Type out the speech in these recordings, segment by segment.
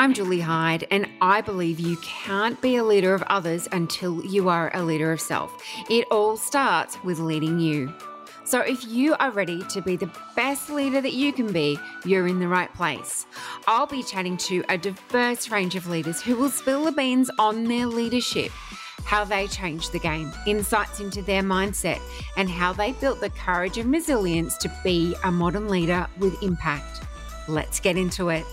I'm Julie Hyde, and I believe you can't be a leader of others until you are a leader of self. It all starts with leading you. So, if you are ready to be the best leader that you can be, you're in the right place. I'll be chatting to a diverse range of leaders who will spill the beans on their leadership, how they changed the game, insights into their mindset, and how they built the courage and resilience to be a modern leader with impact. Let's get into it.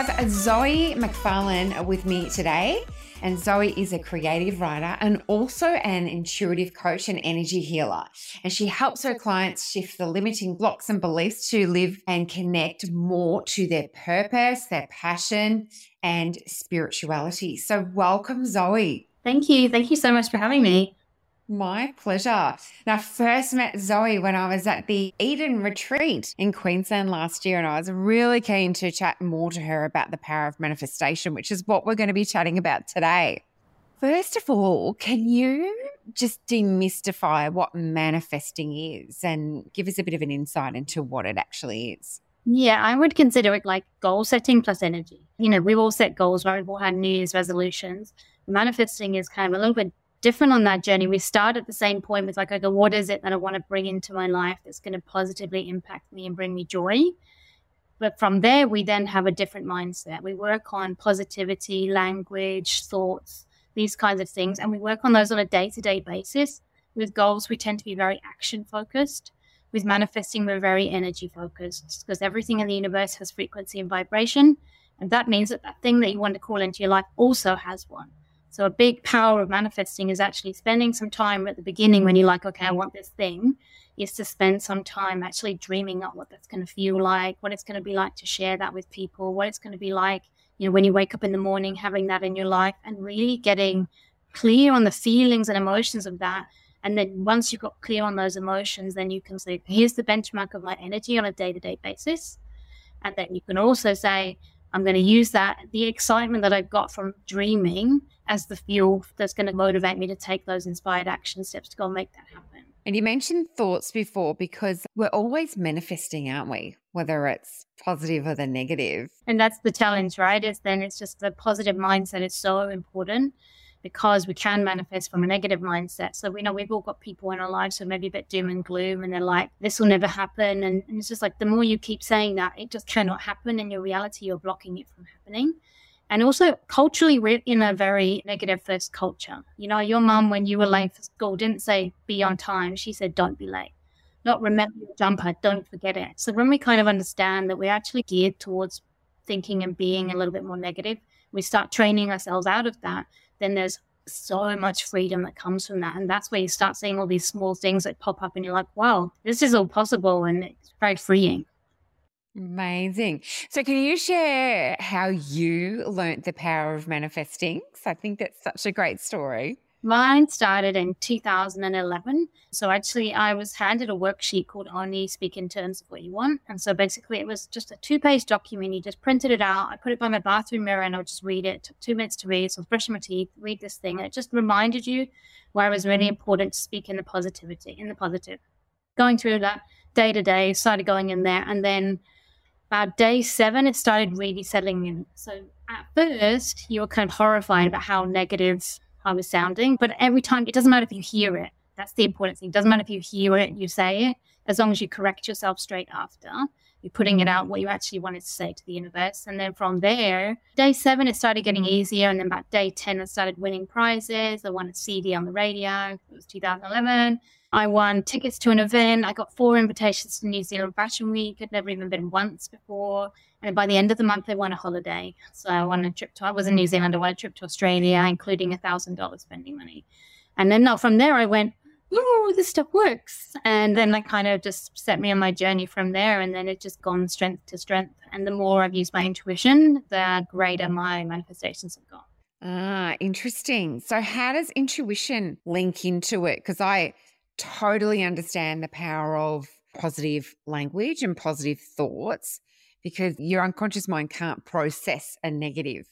Have Zoe Macfarlane with me today. And Zoe is a creative writer and also an intuitive coach and energy healer. And she helps her clients shift the limiting blocks and beliefs to live and connect more to their purpose, their passion, and spirituality. So, welcome, Zoe. Thank you. Thank you so much for having me. My pleasure. Now, first met Zoe when I was at the Eden Retreat in Queensland last year, and I was really keen to chat more to her about the power of manifestation, which is what we're going to be chatting about today. First of all, can you just demystify what manifesting is and give us a bit of an insight into what it actually is? Yeah, I would consider it like goal setting plus energy. You know, we've all set goals, right? We've all had New Year's resolutions. Manifesting is kind of a little bit different on that journey. We start at the same point with like, okay, what is it that I want to bring into my life that's going to positively impact me and bring me joy? But from there, we then have a different mindset. We work on positivity, language, thoughts, these kinds of things. And we work on those on a day to day basis. With goals, we tend to be very action focused. With manifesting, we're very energy focused because everything in the universe has frequency and vibration. And that means that that thing that you want to call into your life also has one. So a big power of manifesting is actually spending some time at the beginning when you're like, okay, I want this thing, is to spend some time actually dreaming up what that's going to feel like, what it's going to be like to share that with people, what it's going to be like, you know, when you wake up in the morning, having that in your life and really getting clear on the feelings and emotions of that. And then once you've got clear on those emotions, then you can say, here's the benchmark of my energy on a day to day basis. And then you can also say, I'm going to use that, the excitement that I've got from dreaming as the fuel that's going to motivate me to take those inspired action steps to go and make that happen. And you mentioned thoughts before because we're always manifesting, aren't we? Whether it's positive or the negative. And that's the challenge, right? Is then it's just the positive mindset is so important because we can manifest from a negative mindset. So we know we've all got people in our lives who are maybe a bit doom and gloom and they're like, this will never happen. And, and it's just like the more you keep saying that, it just cannot happen. In your reality, you're blocking it from happening. And also culturally, we're in a very negative first culture. You know, your mum, when you were late for school, didn't say be on time. She said, don't be late. Not remember your jumper, don't forget it. So when we kind of understand that we're actually geared towards thinking and being a little bit more negative, we start training ourselves out of that then there's so much freedom that comes from that. And that's where you start seeing all these small things that pop up and you're like, wow, this is all possible. And it's very freeing. Amazing. So, can you share how you learnt the power of manifesting? So, I think that's such a great story. Mine started in 2011. So actually, I was handed a worksheet called Only Speak in Terms of What You Want. And so basically, it was just a two page document. You just printed it out. I put it by my bathroom mirror and I would just read it. it took two minutes to read. So I was brushing my teeth, read this thing. And it just reminded you why it was really mm-hmm. important to speak in the positivity, in the positive. Going through that day to day, started going in there. And then about day seven, it started really settling in. So at first, you were kind of horrified about how negative Um, I was sounding. But every time, it doesn't matter if you hear it. That's the important thing. It doesn't matter if you hear it, you say it, as long as you correct yourself straight after. You're putting it out what you actually wanted to say to the universe. And then from there, day seven, it started getting easier. And then about day 10, I started winning prizes. I won a CD on the radio. It was 2011. I won tickets to an event. I got four invitations to New Zealand Fashion Week. I'd never even been once before. And by the end of the month, I won a holiday. So I won a trip to, I was in New Zealand, I won a trip to Australia, including a $1,000 spending money. And then from there, I went, oh, this stuff works. And then that kind of just set me on my journey from there. And then it's just gone strength to strength. And the more I've used my intuition, the greater my manifestations have gone. Ah, interesting. So, how does intuition link into it? Because I totally understand the power of positive language and positive thoughts because your unconscious mind can't process a negative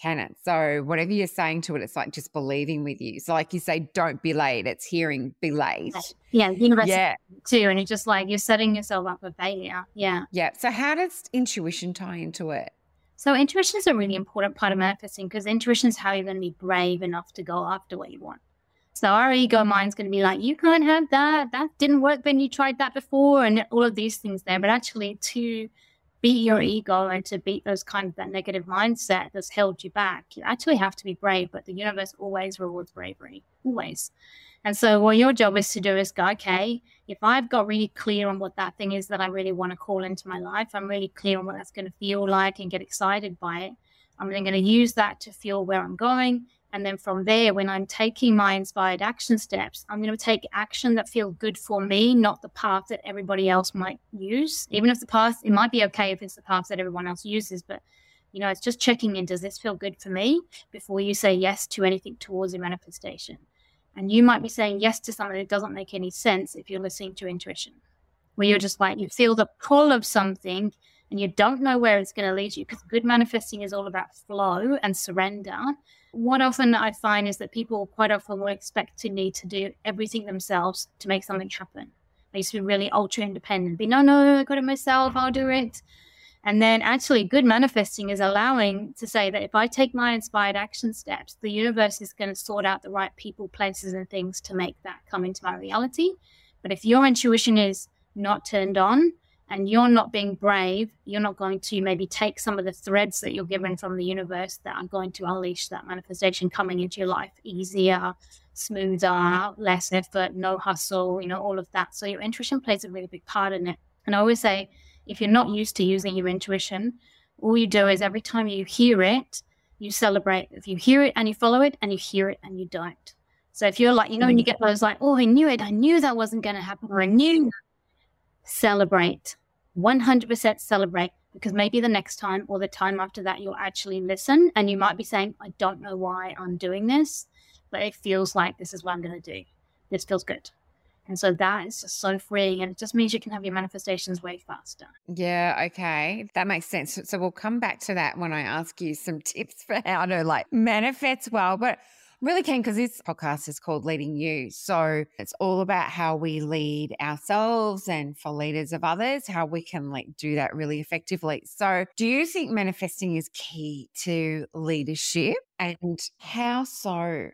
can it? So whatever you're saying to it, it's like just believing with you. So like you say, don't be late. It's hearing be late. Yeah, university yeah. too. And it's just like you're setting yourself up for failure. Yeah. Yeah. So how does intuition tie into it? So intuition is a really important part of manifesting because intuition is how you're going to be brave enough to go after what you want. So our ego mind's going to be like, you can't have that. That didn't work when you tried that before, and all of these things there. But actually, to beat your ego and to beat those kind of that negative mindset that's held you back, you actually have to be brave. But the universe always rewards bravery, always. And so, what your job is to do is go, okay, if I've got really clear on what that thing is that I really want to call into my life, I'm really clear on what that's going to feel like and get excited by it. I'm then going to use that to feel where I'm going. And then from there, when I'm taking my inspired action steps, I'm going to take action that feel good for me, not the path that everybody else might use. Even if the path, it might be okay if it's the path that everyone else uses, but you know, it's just checking in. Does this feel good for me before you say yes to anything towards a manifestation? And you might be saying yes to something that doesn't make any sense if you're listening to intuition, where you're just like, you feel the pull of something and you don't know where it's going to lead you because good manifesting is all about flow and surrender what often I find is that people quite often will expect to need to do everything themselves to make something happen. They used to be really ultra independent, be no, no, I got it myself, I'll do it. And then actually, good manifesting is allowing to say that if I take my inspired action steps, the universe is going to sort out the right people, places, and things to make that come into my reality. But if your intuition is not turned on, and you're not being brave, you're not going to maybe take some of the threads that you're given from the universe that are going to unleash that manifestation coming into your life easier, smoother, less effort, no hustle, you know, all of that. So your intuition plays a really big part in it. And I always say, if you're not used to using your intuition, all you do is every time you hear it, you celebrate. If you hear it and you follow it, and you hear it and you don't. So if you're like, you know, when you get those like, oh, I knew it, I knew that wasn't going to happen, or I knew celebrate 100% celebrate because maybe the next time or the time after that you'll actually listen and you might be saying i don't know why i'm doing this but it feels like this is what i'm going to do. This feels good. And so that is just so freeing and it just means you can have your manifestations way faster. Yeah okay. That makes sense. So we'll come back to that when i ask you some tips for how to like manifest well but really keen because this podcast is called Leading You. So it's all about how we lead ourselves and for leaders of others, how we can like do that really effectively. So do you think manifesting is key to leadership and how so?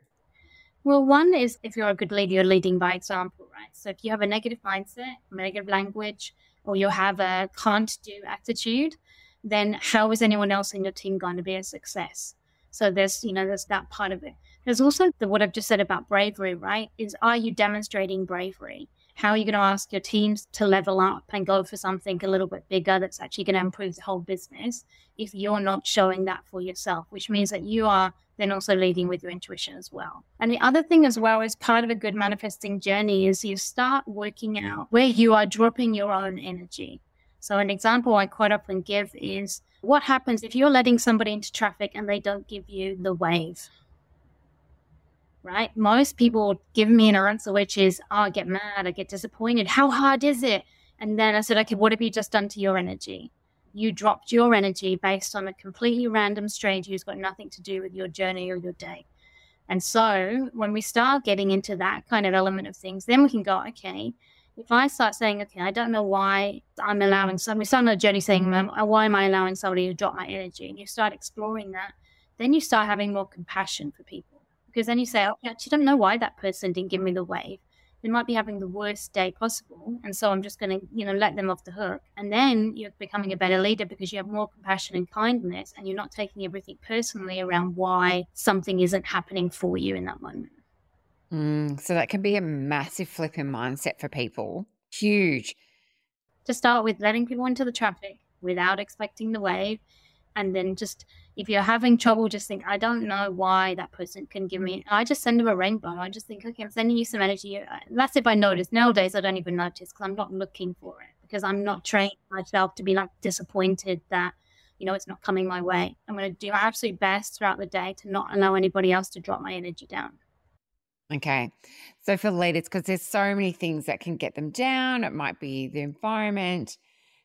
Well, one is if you're a good leader, you're leading by example, right? So if you have a negative mindset, negative language, or you have a can't do attitude, then how is anyone else in your team going to be a success? So there's, you know, there's that part of it. There's also the, what I've just said about bravery, right? Is are you demonstrating bravery? How are you going to ask your teams to level up and go for something a little bit bigger that's actually going to improve the whole business if you're not showing that for yourself, which means that you are then also leading with your intuition as well. And the other thing as well as part of a good manifesting journey is you start working out where you are dropping your own energy. So an example I quite often give is what happens if you're letting somebody into traffic and they don't give you the wave? Right? Most people give me an answer, which is, oh, I get mad, I get disappointed. How hard is it? And then I said, okay, what have you just done to your energy? You dropped your energy based on a completely random stranger who's got nothing to do with your journey or your day. And so when we start getting into that kind of element of things, then we can go, okay, if I start saying, okay, I don't know why I'm allowing somebody, start on a journey saying, uh, why am I allowing somebody to drop my energy? And you start exploring that, then you start having more compassion for people because then you say, oh, I actually don't know why that person didn't give me the wave. They might be having the worst day possible. And so I'm just going to, you know, let them off the hook. And then you're becoming a better leader because you have more compassion and kindness and you're not taking everything personally around why something isn't happening for you in that moment. Mm, so that can be a massive flip in mindset for people. Huge. To start with, letting people into the traffic without expecting the wave and then just if you're having trouble, just think, I don't know why that person can give me. I just send them a rainbow. I just think, okay, I'm sending you some energy. Uh, that's if I notice. Nowadays, I don't even notice because I'm not looking for it because I'm not trained myself to be like disappointed that, you know, it's not coming my way. I'm going to do my absolute best throughout the day to not allow anybody else to drop my energy down. Okay. So for leaders, because there's so many things that can get them down, it might be the environment,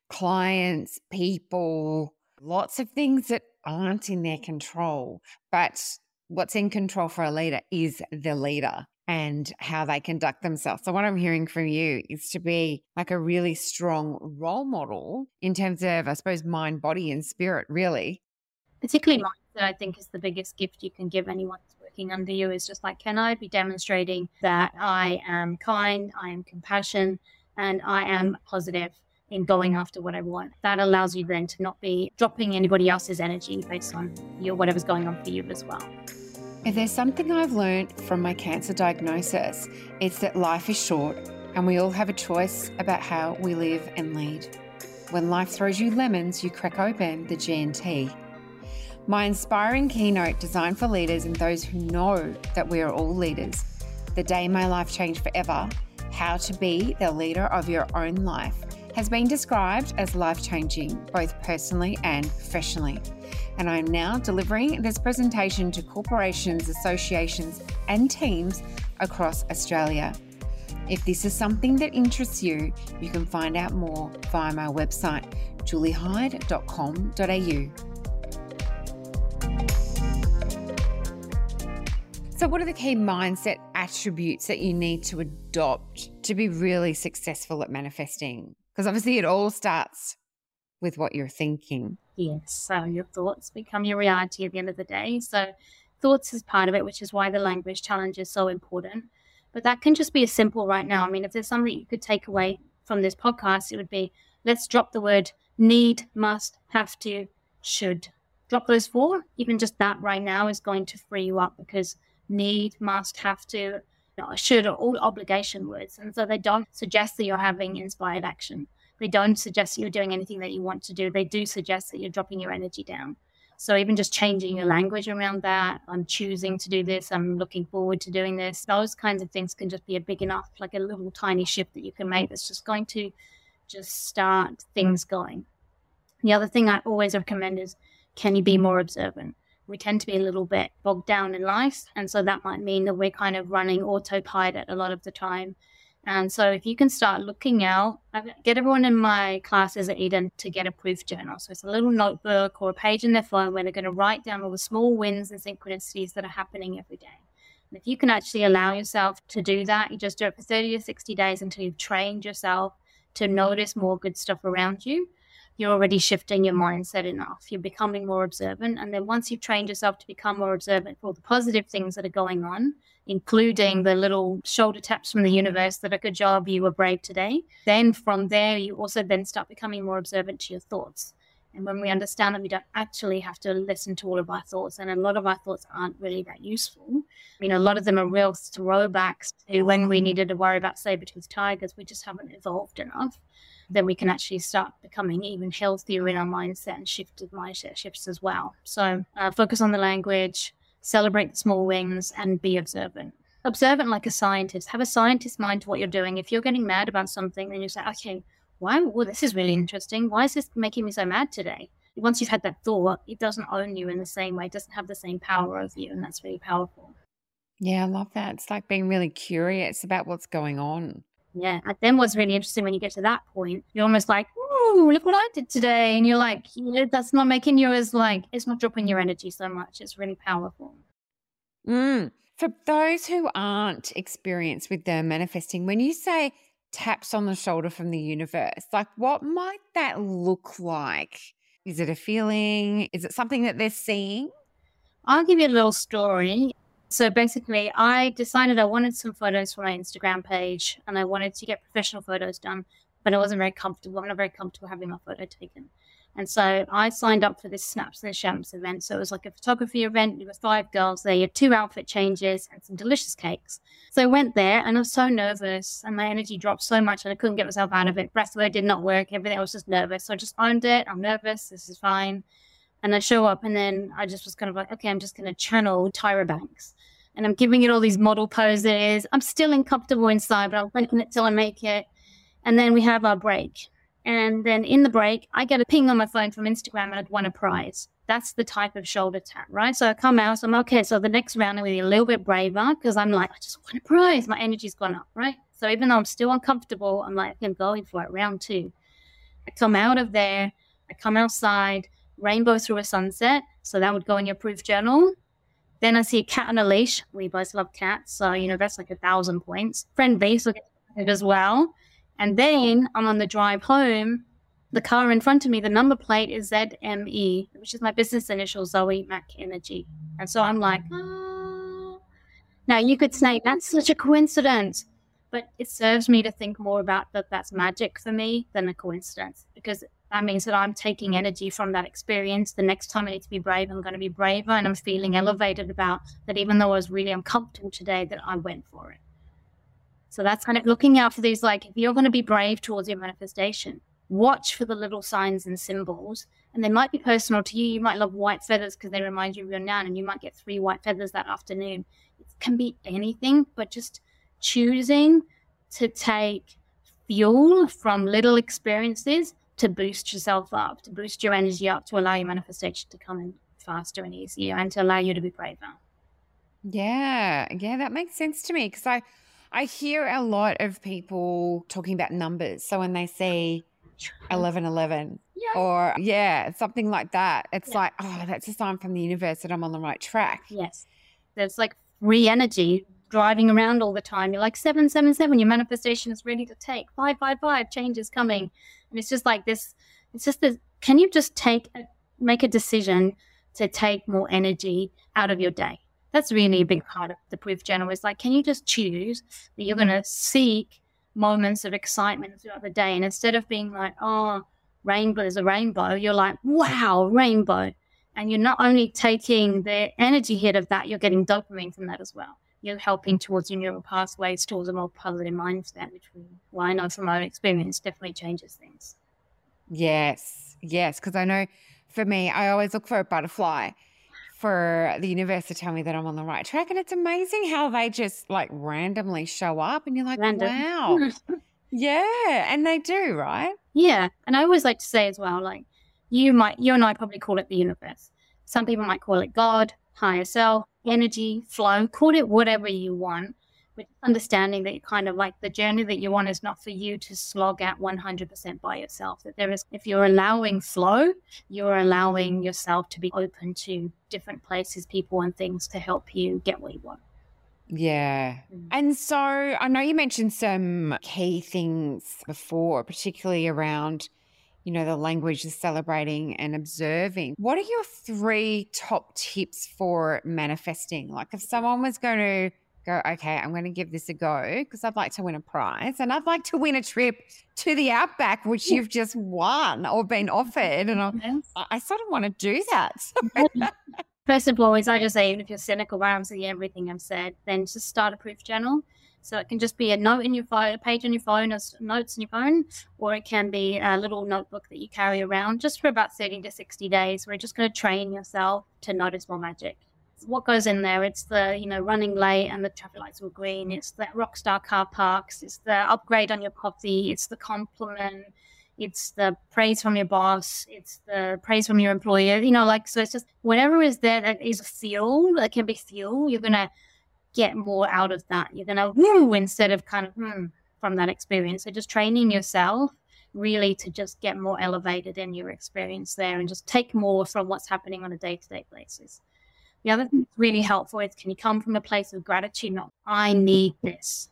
clients, people, lots of things that aren't in their control. But what's in control for a leader is the leader and how they conduct themselves. So, what I'm hearing from you is to be like a really strong role model in terms of, I suppose, mind, body, and spirit, really. Particularly mindset, I think, is the biggest gift you can give anyone that's working under you is just like, can I be demonstrating that I am kind, I am compassion, and I am positive in going after what I want. That allows you then to not be dropping anybody else's energy based on your whatever's going on for you as well. If there's something I've learned from my cancer diagnosis, it's that life is short and we all have a choice about how we live and lead. When life throws you lemons, you crack open the G&T. My inspiring keynote designed for leaders and those who know that we are all leaders. The day my life changed forever, how to be the leader of your own life has been described as life changing, both personally and professionally. And I am now delivering this presentation to corporations, associations, and teams across Australia. If this is something that interests you, you can find out more via my website, juliehyde.com.au. So, what are the key mindset attributes that you need to adopt to be really successful at manifesting? Because obviously, it all starts with what you're thinking. Yes. So, your thoughts become your reality at the end of the day. So, thoughts is part of it, which is why the language challenge is so important. But that can just be as simple right now. I mean, if there's something you could take away from this podcast, it would be let's drop the word need, must, have to, should. Drop those four. Even just that right now is going to free you up because need, must, have to, should or all obligation words. And so they don't suggest that you're having inspired action. They don't suggest that you're doing anything that you want to do. They do suggest that you're dropping your energy down. So even just changing your language around that, I'm choosing to do this, I'm looking forward to doing this, those kinds of things can just be a big enough, like a little tiny shift that you can make that's just going to just start things going. The other thing I always recommend is can you be more observant? We tend to be a little bit bogged down in life. And so that might mean that we're kind of running autopilot a lot of the time. And so if you can start looking out, I get everyone in my classes at Eden to get a proof journal. So it's a little notebook or a page in their phone where they're going to write down all the small wins and synchronicities that are happening every day. And if you can actually allow yourself to do that, you just do it for 30 to 60 days until you've trained yourself to notice more good stuff around you you're already shifting your mindset enough. You're becoming more observant. And then once you've trained yourself to become more observant for the positive things that are going on, including the little shoulder taps from the universe that a good job, you were brave today, then from there, you also then start becoming more observant to your thoughts. And when we understand that we don't actually have to listen to all of our thoughts, and a lot of our thoughts aren't really that useful. I mean, a lot of them are real throwbacks to when we needed to worry about saber-toothed tigers. We just haven't evolved enough then we can actually start becoming even healthier in our mindset and shift mindset shifts as well. So uh, focus on the language, celebrate the small wins, and be observant. Observant like a scientist. Have a scientist mind to what you're doing. If you're getting mad about something, then you say, okay, why? Well, this is really interesting. Why is this making me so mad today? Once you've had that thought, it doesn't own you in the same way. It doesn't have the same power over you, and that's really powerful. Yeah, I love that. It's like being really curious about what's going on. Yeah. And then what's really interesting when you get to that point, you're almost like, oh, look what I did today. And you're like, that's not making you as like, it's not dropping your energy so much. It's really powerful. Mm. For those who aren't experienced with the manifesting, when you say taps on the shoulder from the universe, like what might that look like? Is it a feeling? Is it something that they're seeing? I'll give you a little story. So basically, I decided I wanted some photos for my Instagram page and I wanted to get professional photos done, but I wasn't very comfortable. I'm not very comfortable having my photo taken. And so I signed up for this Snaps and Shamps event. So it was like a photography event. There were five girls there. You had two outfit changes and some delicious cakes. So I went there and I was so nervous and my energy dropped so much and I couldn't get myself out of it. Breathwork did not work. Everything. I was just nervous. So I just owned it. I'm nervous. This is fine. And I show up and then I just was kind of like, okay, I'm just going to channel Tyra Banks and I'm giving it all these model poses. I'm still uncomfortable inside, but I'm faking it till I make it. And then we have our break. And then in the break, I get a ping on my phone from Instagram and I'd won a prize. That's the type of shoulder tap, right? So I come out, so I'm okay. So the next round, I'm going to be a little bit braver because I'm like, I just won a prize. My energy's gone up, right? So even though I'm still uncomfortable, I'm like, I'm going for it. Round two. I come out of there, I come outside, rainbow through a sunset. So that would go in your proof journal. Then I see a cat on a leash. We both love cats. So, you know, that's like a thousand points. Friend base will it as well. And then I'm on the drive home. The car in front of me, the number plate is ZME, which is my business initial, Zoe Mac Energy. And so I'm like, oh. now you could say that's such a coincidence, but it serves me to think more about that that's magic for me than a coincidence because that means that I'm taking mm. energy from that experience. The next time I need to be brave, I'm going to be braver and I'm feeling mm. elevated about that, even though I was really uncomfortable today, that I went for it. So that's kind of looking out for these like, if you're going to be brave towards your manifestation, watch for the little signs and symbols. And they might be personal to you. You might love white feathers because they remind you of your nan, and you might get three white feathers that afternoon. It can be anything, but just choosing to take fuel from little experiences to boost yourself up, to boost your energy up, to allow your manifestation to come in faster and easier, and to allow you to be braver. Yeah, yeah, that makes sense to me because I I hear a lot of people talking about numbers. So when they say 1111 yeah. or yeah, something like that, it's yeah. like, oh, that's a sign from the universe that I'm on the right track. Yes. There's like free energy driving around all the time. You're like 777, your manifestation is ready to take. 555, change is coming. And it's just like this, it's just this, can you just take, a, make a decision to take more energy out of your day? that's really a big part of the proof journal is like, can you just choose that you're going to seek moments of excitement throughout the day? And instead of being like, oh, rainbow is a rainbow, you're like, wow, rainbow. And you're not only taking the energy hit of that, you're getting dopamine from that as well. You're helping towards your neural pathways towards a more positive mindset, which we, well, I know from my experience definitely changes things. Yes, yes. Because I know for me, I always look for a butterfly for the universe to tell me that I'm on the right track. And it's amazing how they just like randomly show up and you're like, Random. wow. yeah. And they do, right? Yeah. And I always like to say as well, like, you might, you and I probably call it the universe. Some people might call it God, higher self, energy, flow, call it whatever you want but understanding that kind of like the journey that you want is not for you to slog out 100% by yourself. That there is, if you're allowing flow, you're allowing yourself to be open to different places, people, and things to help you get what you want. Yeah. Mm. And so I know you mentioned some key things before, particularly around, you know, the language of celebrating and observing. What are your three top tips for manifesting? Like if someone was going to go, okay, I'm going to give this a go because I'd like to win a prize and I'd like to win a trip to the Outback, which you've just won or been offered. And yes. I, I, sort of want to do that. First of all, is I just say, even if you're cynical around seeing everything I've said, then just start a proof journal. So it can just be a note in your phone, a page on your phone, as notes in your phone, or it can be a little notebook that you carry around just for about 30 to 60 days. We're just going to train yourself to notice more magic what goes in there. It's the you know running late and the traffic lights were green. It's the rockstar car parks. It's the upgrade on your coffee. It's the compliment. It's the praise from your boss. It's the praise from your employer. You know, like so. It's just whatever is there that is a fuel that can be fuel. You're gonna get more out of that. You're gonna woo instead of kind of hmm, from that experience. So just training yourself really to just get more elevated in your experience there and just take more from what's happening on a day to day basis. The other thing that's really helpful is can you come from a place of gratitude, not I need this.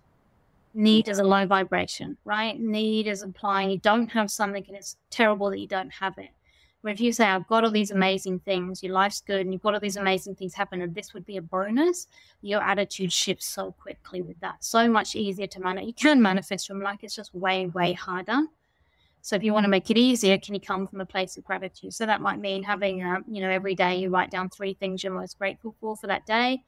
Need is a low vibration, right? Need is implying you don't have something and it's terrible that you don't have it. If you say, I've got all these amazing things, your life's good, and you've got all these amazing things happen, and this would be a bonus, your attitude shifts so quickly with that. So much easier to manifest. You can manifest from like it's just way, way harder. So if you want to make it easier, can you come from a place of gratitude? So that might mean having, uh, you know, every day you write down three things you're most grateful for for that day.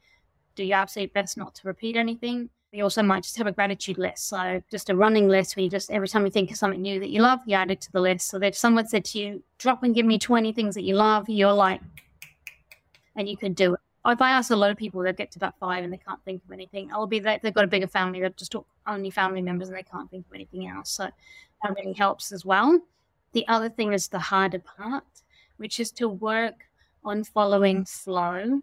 Do your absolute best not to repeat anything. You also might just have a gratitude list. So just a running list where you just, every time you think of something new that you love, you add it to the list. So that if someone said to you, drop and give me 20 things that you love, you're like, and you can do it. If I ask a lot of people, they'll get to about five and they can't think of anything. I'll be that they've got a bigger family, they've just talk only family members and they can't think of anything else. So that really helps as well. The other thing is the harder part, which is to work on following flow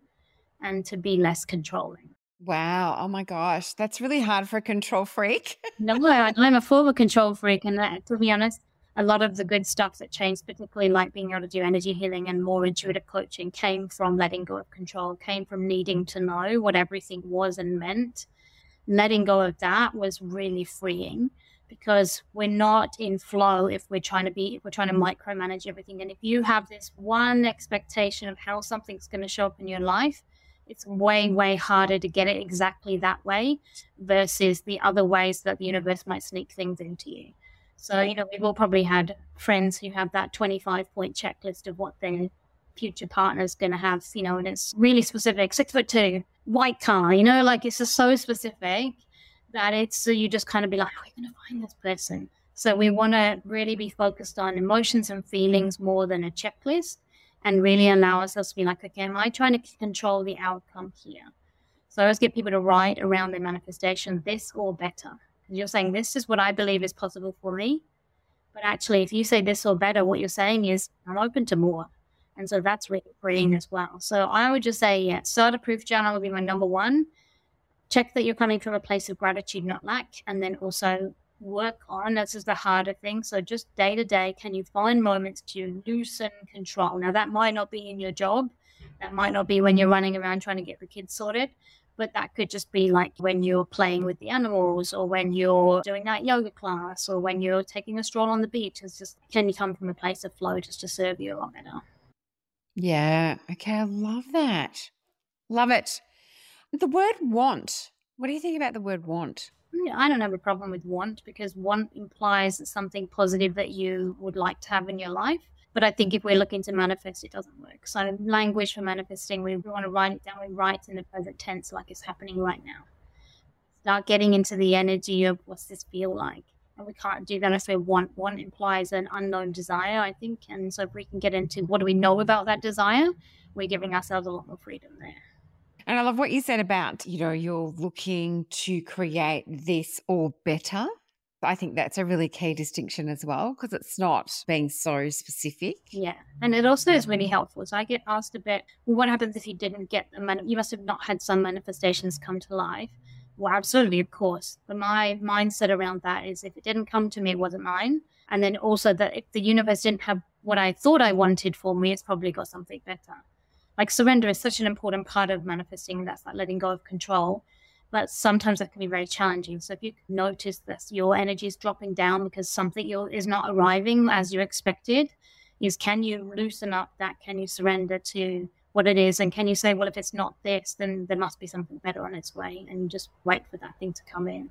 and to be less controlling. Wow. Oh my gosh. That's really hard for a control freak. no, I'm a former control freak. And that, to be honest, a lot of the good stuff that changed, particularly like being able to do energy healing and more intuitive coaching, came from letting go of control, came from needing to know what everything was and meant. Letting go of that was really freeing because we're not in flow if we're trying to be if we're trying to micromanage everything and if you have this one expectation of how something's going to show up in your life it's way way harder to get it exactly that way versus the other ways that the universe might sneak things into you. So you know we've all probably had friends who have that 25 point checklist of what their future partner is going to have you know and it's really specific. Six foot two white car you know like it's just so specific that it's so you just kind of be like, oh, how are we going to find this person? So we want to really be focused on emotions and feelings more than a checklist and really allow ourselves to be like, okay, am I trying to control the outcome here? So I always get people to write around their manifestation, this or better. You're saying, this is what I believe is possible for me. But actually, if you say this or better, what you're saying is, I'm open to more. And so that's really freeing as well. So I would just say, yeah, start a proof journal would be my number one check that you're coming from a place of gratitude, not lack, and then also work on this is the harder thing. So just day to day, can you find moments to loosen control? Now that might not be in your job, that might not be when you're running around trying to get the kids sorted. But that could just be like when you're playing with the animals or when you're doing that yoga class or when you're taking a stroll on the beach. It's just, can you come from a place of flow just to serve you a lot better? Yeah. Okay. I love that. Love it. The word want. What do you think about the word want? I don't have a problem with want because want implies something positive that you would like to have in your life. But I think if we're looking to manifest, it doesn't work. So, language for manifesting, we want to write it down. We write in the present tense like it's happening right now. Start getting into the energy of what's this feel like. And we can't do that if we want. Want implies an unknown desire, I think. And so, if we can get into what do we know about that desire, we're giving ourselves a lot more freedom there. And I love what you said about, you know, you're looking to create this or better. I think that's a really key distinction as well because it's not being so specific. Yeah. And it also is really helpful. So I get asked a bit, well, what happens if you didn't get the man- you must have not had some manifestations come to life. Well, absolutely, of course. But my mindset around that is if it didn't come to me, it wasn't mine. And then also that if the universe didn't have what I thought I wanted for me, it's probably got something better like surrender is such an important part of manifesting that's like letting go of control but sometimes that can be very challenging. So if you notice that your energy is dropping down because something is not arriving as you expected is can you loosen up that? Can you surrender to what it is? And can you say well if it's not this then there must be something better on its way and just wait for that thing to come in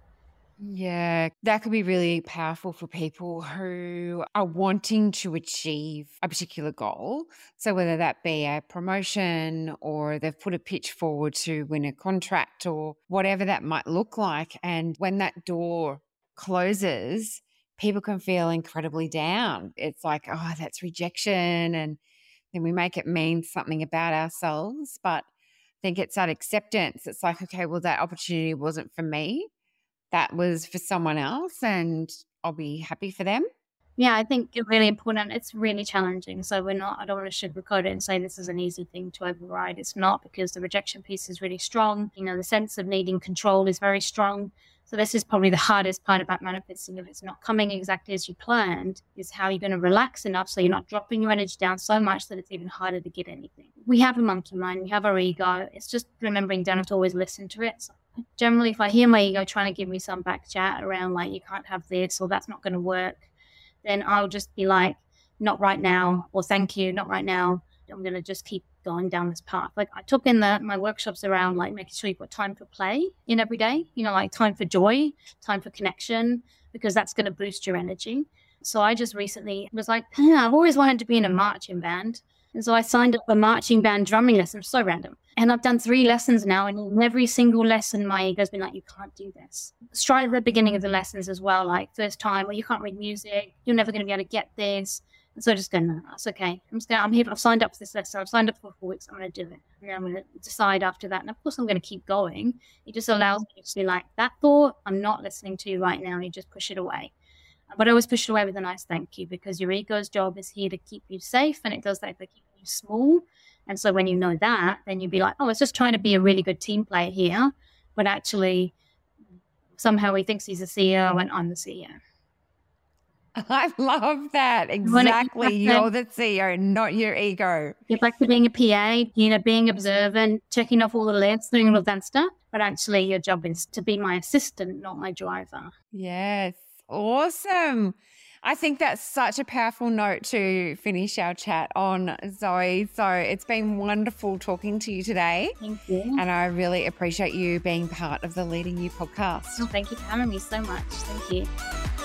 yeah, that could be really powerful for people who are wanting to achieve a particular goal. So, whether that be a promotion or they've put a pitch forward to win a contract or whatever that might look like. And when that door closes, people can feel incredibly down. It's like, oh, that's rejection. And then we make it mean something about ourselves. But I think it's that acceptance. It's like, okay, well, that opportunity wasn't for me that was for someone else and I'll be happy for them. Yeah, I think it's really important. It's really challenging. So we're not, I don't want to sugarcoat it and say this is an easy thing to override. It's not because the rejection piece is really strong. You know, the sense of needing control is very strong. So this is probably the hardest part about manifesting. If it's not coming exactly as you planned, is how you're going to relax enough so you're not dropping your energy down so much that it's even harder to get anything. We have a monkey mind, we have our ego. It's just remembering don't to always listen to it. So generally if I hear my ego trying to give me some back chat around like you can't have this or that's not going to work, then I'll just be like, not right now, or thank you, not right now. I'm going to just keep going down this path. Like I took in the my workshops around like making sure you've got time for play in every day. You know, like time for joy, time for connection, because that's going to boost your energy. So I just recently was like, yeah, I've always wanted to be in a marching band. And so I signed up a marching band drumming lesson. So random. And I've done three lessons now, and in every single lesson, my ego's been like, "You can't do this." Straight at the beginning of the lessons as well, like first time, well, you can't read music. You're never going to be able to get this. So I just go, no, that's okay. I'm just going. I'm here. I've signed up for this lesson. I've signed up for four weeks. I'm going to do it. And I'm going to decide after that. And of course, I'm going to keep going. It just allows me to be like that thought. I'm not listening to you right now. And you just push it away. But I always push it away with a nice thank you because your ego's job is here to keep you safe, and it does that by keeping you small and so when you know that, then you'd be like, oh, it's just trying to be a really good team player here. But actually, somehow he thinks he's a CEO and I'm the CEO. I love that. Exactly. You're the CEO, not your ego. Get back to being a PA, you know, being observant, checking off all the lists, doing all of that stuff. But actually, your job is to be my assistant, not my driver. Yes. Awesome. I think that's such a powerful note to finish our chat on, Zoe. So it's been wonderful talking to you today. Thank you. And I really appreciate you being part of the Leading You podcast. Oh, thank you for having me so much. Thank you.